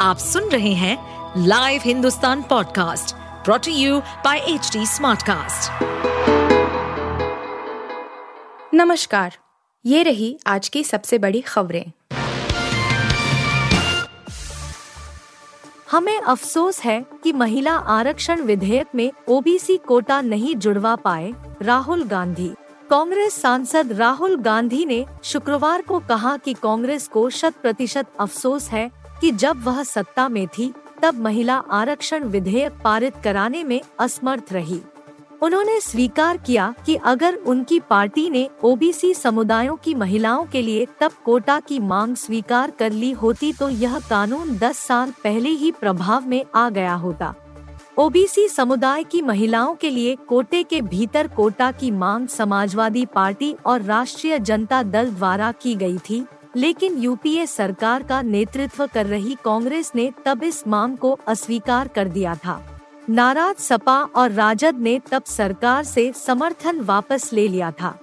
आप सुन रहे हैं live Hindustan podcast brought to you by H Smartcast. नमस्कार, ये रही आज की सबसे बड़ी खबरें हमें अफसोस है कि महिला आरक्षण विधेयक में ओबीसी कोटा नहीं जुड़वा पाए राहुल गांधी कांग्रेस सांसद राहुल गांधी ने शुक्रवार को कहा कि कांग्रेस को शत प्रतिशत अफसोस है कि जब वह सत्ता में थी, तब महिला आरक्षण विधेयक पारित कराने में असमर्थ रही। उन्होंने स्वीकार किया कि अगर उनकी पार्टी ने ओबीसी समुदायों की महिलाओं के लिए तब कोटा की मांग स्वीकार कर ली होती तो यह कानून 10 साल पहले ही प्रभाव में आ गया होता। ओबीसी समुदाय की महिलाओं के लिए कोटे के भीतर कोटा की मांग समाजवादी पार्टी और राष्ट्रीय जनता दल द्वारा की गई थी। लेकिन यूपीए सरकार का नेतृत्व कर रही कांग्रेस ने तब इस मांग को अस्वीकार कर दिया था। नाराज़ सपा और राजद ने तब सरकार से समर्थन वापस ले लिया था।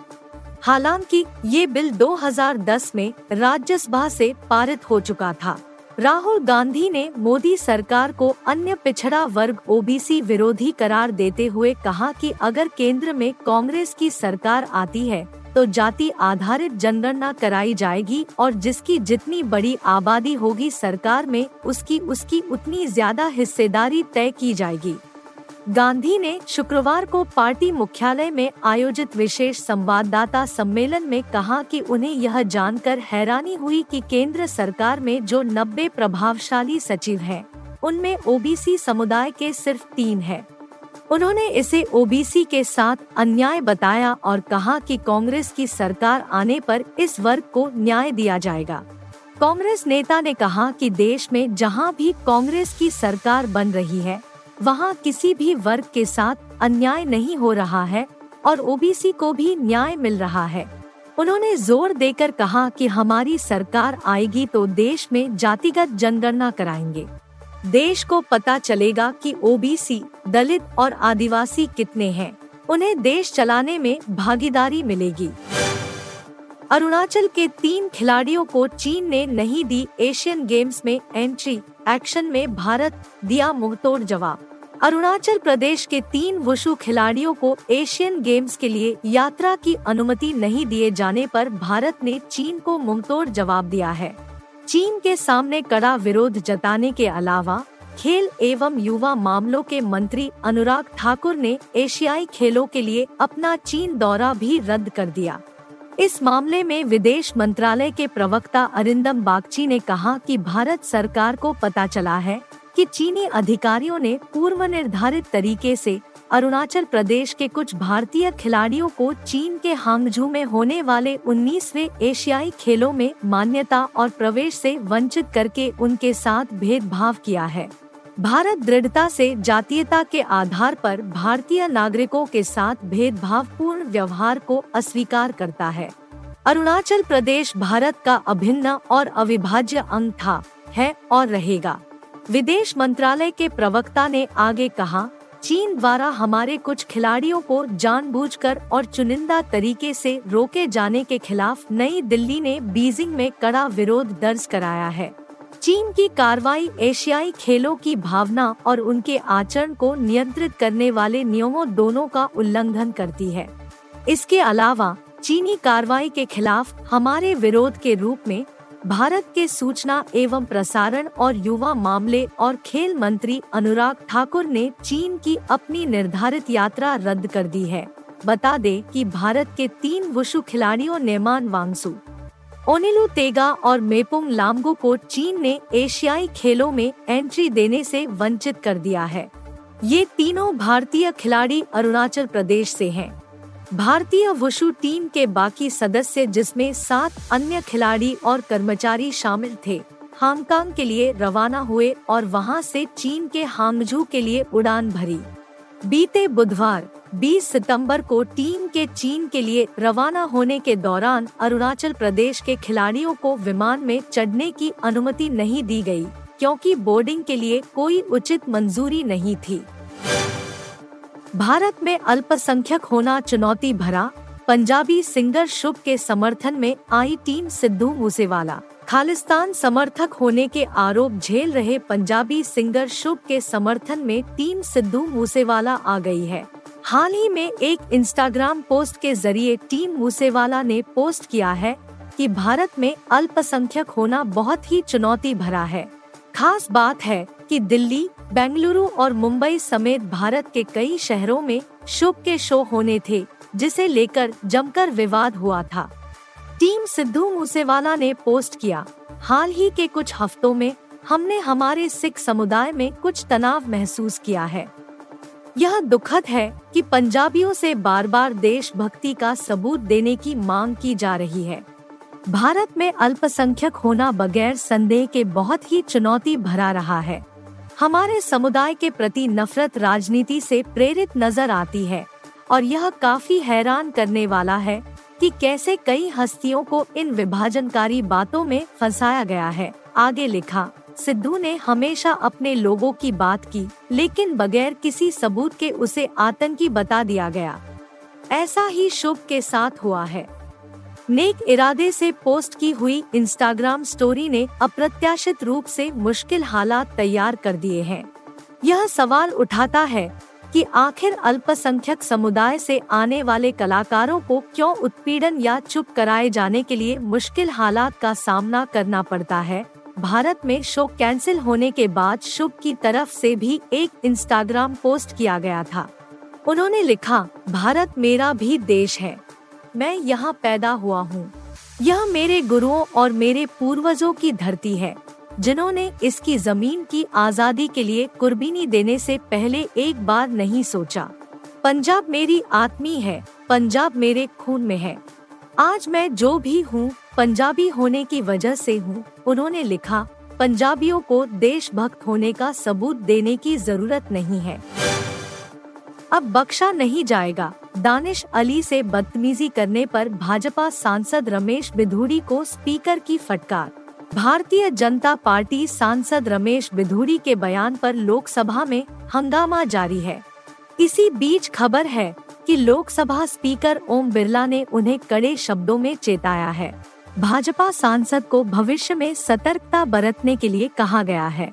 हालाँकि, ये बिल 2010 में राज्यसभा से पारित हो चुका था। राहुल गांधी ने मोदी सरकार को अन्य पिछड़ा वर्ग ओबीसी विरोधी करार देते हुए कहा कि अगर केंद्र में कांग्रेस की सरकार आती है तो जाति आधारित जनगणना कराई जाएगी और जिसकी जितनी बड़ी आबादी होगी सरकार में उसकी उसकी उतनी ज़्यादा हिस्सेदारी तय की जाएगी गांधी ने शुक्रवार को पार्टी मुख्यालय में आयोजित विशेष संवाददाता सम्मेलन में कहा कि उन्हें यह जानकर हैरानी हुई कि केंद्र सरकार में जो 90 प्रभावशाली सचिव हैं, उनमें ओबीसी समुदाय के सिर्फ़ तीन हैं। उन्होंने इसे ओबीसी के साथ अन्याय बताया और कहा कि कांग्रेस की सरकार आने पर इस वर्ग को न्याय दिया जाएगा। कांग्रेस नेता ने कहा कि देश में जहाँ भी कांग्रेस की सरकार बन रही है, वहाँ किसी भी वर्ग के साथ अन्याय नहीं हो रहा है और ओबीसी को भी न्याय मिल रहा है। उन्होंने ज़ोर देकर कहा कि हमारी सरकार आएगी तो देश में जातिगत जनगणना कराएँगे। देश को पता चलेगा कि ओबीसी, दलित और आदिवासी कितने हैं। उन्हें देश चलाने में भागीदारी मिलेगी। अरुणाचल के तीन खिलाड़ियों को चीन ने नहीं दी एशियन गेम्स में एंट्री, एक्शन में भारत दिया मुंहतोड़ जवाब। अरुणाचल प्रदेश के तीन वुशु खिलाड़ियों को एशियन गेम्स के लिए यात्रा की अनुमति नहीं दिए जाने पर भारत ने चीन को मुंहतोड़ जवाब दिया है। चीन के सामने कड़ा विरोध जताने के अलावा, खेल एवं युवा मामलों के मंत्री अनुराग ठाकुर ने एशियाई खेलों के लिए अपना चीन दौरा भी रद्द कर दिया। इस मामले में विदेश मंत्रालय के प्रवक्ता अरिंदम बागची ने कहा कि भारत सरकार को पता चला है कि चीनी अधिकारियों ने पूर्व निर्धारित तरीके से अरुणाचल प्रदेश के कुछ भारतीय खिलाड़ियों को चीन के हांगझू में होने वाले 19वें एशियाई खेलों में मान्यता और प्रवेश से वंचित करके उनके साथ भेदभाव किया है। भारत दृढ़ता से जातीयता के आधार पर भारतीय नागरिकों के साथ भेदभाव पूर्ण व्यवहार को अस्वीकार करता है। अरुणाचल प्रदेश भारत का अभिन्न और अविभाज्य अंग था, है और रहेगा। विदेश मंत्रालय के प्रवक्ता ने आगे कहा चीन द्वारा हमारे कुछ खिलाड़ियों को जानबूझकर और चुनिंदा तरीके से रोके जाने के खिलाफ नई दिल्ली ने बीजिंग में कड़ा विरोध दर्ज कराया है। चीन की कार्रवाई एशियाई खेलों की भावना और उनके आचरण को नियंत्रित करने वाले नियमों दोनों का उल्लंघन करती है। इसके अलावा, चीनी कार्रवाई के खिलाफ हमारे विरोध के रूप में भारत के सूचना एवं प्रसारण और युवा मामले और खेल मंत्री अनुराग ठाकुर ने चीन की अपनी निर्धारित यात्रा रद्द कर दी है। बता दे कि भारत के तीन वुशु खिलाड़ियों नेमान वांगसू ओनिलू तेगा और मेपुंग लामगु को चीन ने एशियाई खेलों में एंट्री देने से वंचित कर दिया है। ये तीनों भारतीय खिलाड़ी अरुणाचल प्रदेश से हैं। भारतीय वुशु टीम के बाकी सदस्य जिसमें सात अन्य खिलाड़ी और कर्मचारी शामिल थे हांगकांग के लिए रवाना हुए और वहाँ से चीन के हांगजू के लिए उड़ान भरी। बीते बुधवार 20 सितंबर को टीम के चीन के लिए रवाना होने के दौरान अरुणाचल प्रदेश के खिलाड़ियों को विमान में चढ़ने की अनुमति नहीं दी गई, क्योंकि बोर्डिंग के लिए कोई उचित मंजूरी नहीं थी। भारत में अल्पसंख्यक होना चुनौती भरा पंजाबी सिंगर शुभ के समर्थन में आई टीम सिद्धू मूसेवाला। खालिस्तान समर्थक होने के आरोप झेल रहे पंजाबी सिंगर शुभ के समर्थन में टीम सिद्धू मूसेवाला आ गई है। हाल ही में एक इंस्टाग्राम पोस्ट के ज़रिए टीम मूसेवाला ने पोस्ट किया है कि भारत में अल्पसंख्यक होना बहुत ही चुनौती भरा है। खास बात है कि दिल्ली बेंगलुरु और मुंबई समेत भारत के कई शहरों में शुभ के शो होने थे, जिसे लेकर जमकर विवाद हुआ था। टीम सिद्धू मूसेवाला ने पोस्ट किया, हाल ही के कुछ हफ्तों में हमने हमारे सिख समुदाय में कुछ तनाव महसूस किया है। यह दुखद है कि पंजाबियों से बार बार देशभक्ति का सबूत देने की मांग की जा रही है। भारत में अल्पसंख्यक होना बगैर संदेह के बहुत ही चुनौती भरा रहा है। हमारे समुदाय के प्रति नफरत राजनीति से प्रेरित नज़र आती है, और यह काफ़ी हैरान करने वाला है कि कैसे कई हस्तियों को इन विभाजनकारी बातों में फंसाया गया है। आगे लिखा, सिद्धू ने हमेशा अपने लोगों की बात की, लेकिन बगैर किसी सबूत के उसे आतंकी बता दिया गया। ऐसा ही शुभ के साथ हुआ है। नेक इरादे से पोस्ट की हुई इंस्टाग्राम स्टोरी ने अप्रत्याशित रूप से मुश्किल हालात तैयार कर दिए हैं। यह सवाल उठाता है कि आखिर अल्पसंख्यक समुदाय से आने वाले कलाकारों को क्यों उत्पीड़न या चुप कराए जाने के लिए मुश्किल हालात का सामना करना पड़ता है? भारत में शो कैंसिल होने के बाद शुभ की तरफ़ से भी एक इंस्टाग्राम पोस्ट किया गया था। उन्होंने लिखा, भारत मेरा भी देश है। मैं यहाँ पैदा हुआ हूँ। यह मेरे गुरुओं और मेरे पूर्वजों की धरती है, जिन्होंने इसकी ज़मीन की आज़ादी के लिए कुर्बानी देने से पहले एक बार नहीं सोचा। पंजाब मेरी आत्मी है, पंजाब मेरे खून में है। आज मैं जो भी हूँ, पंजाबी होने की वजह से हूँ, उन्होंने लिखा, पंजाबियों को देशभक्त होने का सबूत देने की ज़रूरत नहीं है। अब बख्शा नहीं जाएगा। दानिश अली से बदतमीजी करने पर भाजपा सांसद रमेश बिधूड़ी को स्पीकर की फटकार। भारतीय जनता पार्टी सांसद रमेश बिधूड़ी के बयान पर लोकसभा में हंगामा जारी है। इसी बीच खबर है कि लोकसभा स्पीकर ओम बिरला ने उन्हें कड़े शब्दों में चेताया है। भाजपा सांसद को भविष्य में सतर्कता बरतने के लिए कहा गया है।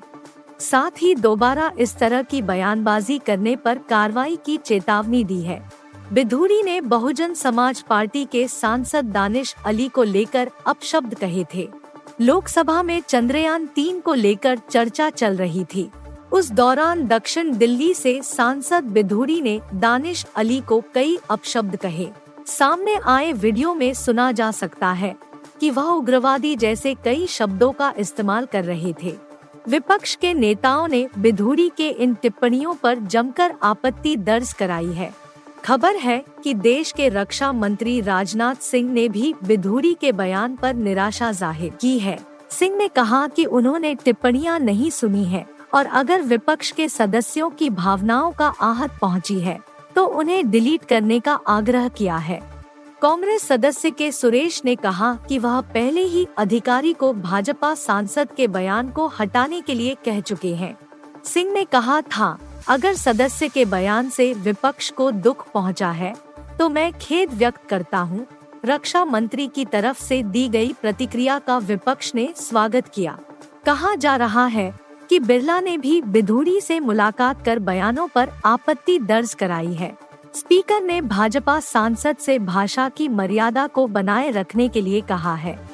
साथ ही दोबारा इस तरह की बयानबाजी करने पर कार्रवाई की चेतावनी दी है। बिधूरी ने बहुजन समाज पार्टी के सांसद दानिश अली को लेकर अपशब्द कहे थे। लोकसभा में चंद्रयान तीन को लेकर चर्चा चल रही थी। उस दौरान दक्षिण दिल्ली से सांसद बिधूरी ने दानिश अली को कई अपशब्द कहे। सामने आए वीडियो में सुना जा सकता है कि वह उग्रवादी जैसे कई शब्दों का इस्तेमाल कर रहे थे। विपक्ष के नेताओं ने बिधूरी के इन टिप्पणियों पर जमकर आपत्ति दर्ज कराई है। खबर है कि देश के रक्षा मंत्री राजनाथ सिंह ने भी बिधूरी के बयान पर निराशा ज़ाहिर की है। सिंह ने कहा कि उन्होंने टिप्पणियाँ नहीं सुनी है और अगर विपक्ष के सदस्यों की भावनाओं का आहत पहुँची है तो उन्हें डिलीट करने का आग्रह किया है। कांग्रेस सदस्य के सुरेश ने कहा कि वह पहले ही अधिकारी को भाजपा सांसद के बयान को हटाने के लिए कह चुके हैं। सिंह ने कहा था, अगर सदस्य के बयान से विपक्ष को दुख पहुँचा है तो मैं खेद व्यक्त करता हूँ। रक्षा मंत्री की तरफ़ से दी गई प्रतिक्रिया का विपक्ष ने स्वागत किया। कहा जा रहा है कि बिरला ने भी बिधूड़ी से मुलाकात कर बयानों पर आपत्ति दर्ज कराई है। स्पीकर ने भाजपा सांसद से भाषा की मर्यादा को बनाए रखने के लिए कहा है।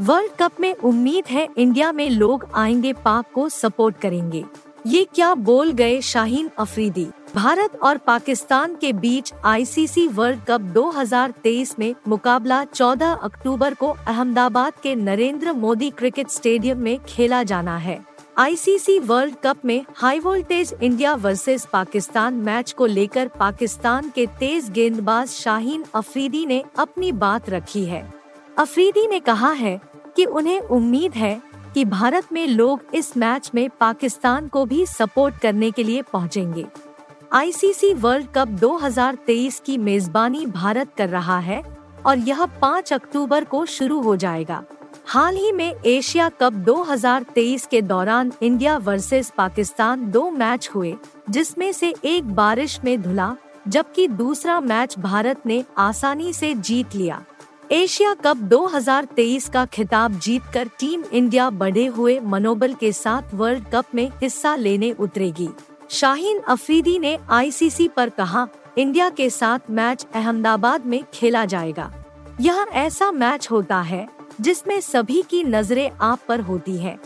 वर्ल्ड कप में उम्मीद है इंडिया में लोग आएँगे पाक को सपोर्ट करेंगे। ये क्या बोल गए शाहीन अफरीदी? भारत और पाकिस्तान के बीच आईसीसी वर्ल्ड कप 2023 में मुकाबला 14 अक्टूबर को अहमदाबाद के नरेंद्र मोदी क्रिकेट स्टेडियम में खेला जाना है। आईसीसी वर्ल्ड कप में high voltage India versus Pakistan match को लेकर पाकिस्तान के तेज गेंदबाज शाहीन अफरीदी ने अपनी बात रखी है अफरीदी ने कहा है कि उन्हें उम्मीद है कि भारत में लोग इस मैच में पाकिस्तान को भी सपोर्ट करने के लिए पहुँचेंगे। आईसीसी वर्ल्ड कप 2023 की मेजबानी भारत कर रहा है और यह 5 अक्टूबर को शुरू हो जाएगा हाल ही में एशिया कप 2023 के दौरान इंडिया वर्सेस पाकिस्तान दो मैच हुए, जिसमें से एक बारिश में धुला, जबकि दूसरा मैच भारत ने आसानी से जीत लिया। एशिया कप 2023 का खिताब जीतकर टीम इंडिया बढ़े हुए मनोबल के साथ वर्ल्ड कप में हिस्सा लेने उतरेगी। शाहीन अफरीदी ने आईसीसी पर कहा, इंडिया के साथ मैच अहमदाबाद में खेला जाएगा। यह ऐसा मैच होता है जिसमें सभी की नज़रें आप पर होती है।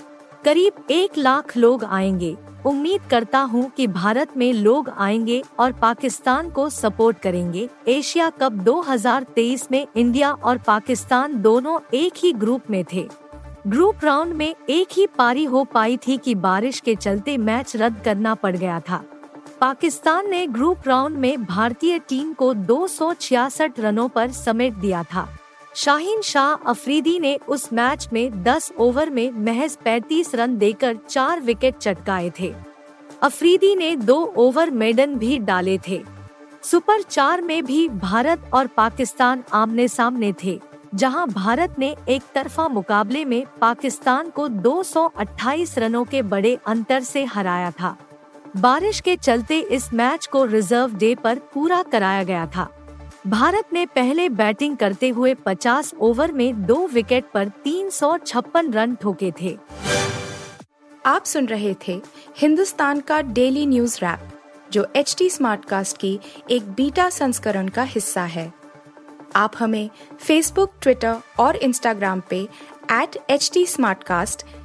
करीब एक लाख लोग आएँगे। उम्मीद करता हूँ कि भारत में लोग आएँगे और पाकिस्तान को सपोर्ट करेंगे। एशिया कप 2023 में इंडिया और पाकिस्तान दोनों एक ही ग्रुप में थे। ग्रुप राउंड में एक ही पारी हो पाई थी कि बारिश के चलते मैच रद्द करना पड़ गया था। पाकिस्तान ने ग्रुप राउंड में भारतीय टीम को दो रनों पर समेट दिया था। शाहीन शाह अफरीदी ने उस मैच में 10 ओवर में महज 35 रन देकर चार विकेट चटकाए थे। अफरीदी ने दो ओवर मेडन भी डाले थे। सुपर चार में भी भारत और पाकिस्तान आमने सामने थे, जहाँ भारत ने एक तरफा मुकाबले में पाकिस्तान को 228 रनों के बड़े अंतर से हराया था। बारिश के चलते इस मैच को रिज़र्व डे पर पूरा कराया गया था। भारत ने पहले बैटिंग करते हुए 50 ओवर में दो विकेट पर तीन सौ छप्पन रन ठोके थे। आप सुन रहे थे हिंदुस्तान का डेली न्यूज़ रैप, जो एच टी स्मार्ट कास्ट की एक बीटा संस्करण का हिस्सा है। आप हमें फेसबुक ट्विटर और इंस्टाग्राम पे एट एच टी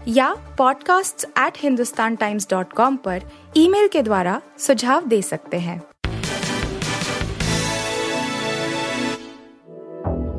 या podcasts@hindustantimes.com पर ईमेल के द्वारा सुझाव दे सकते हैं।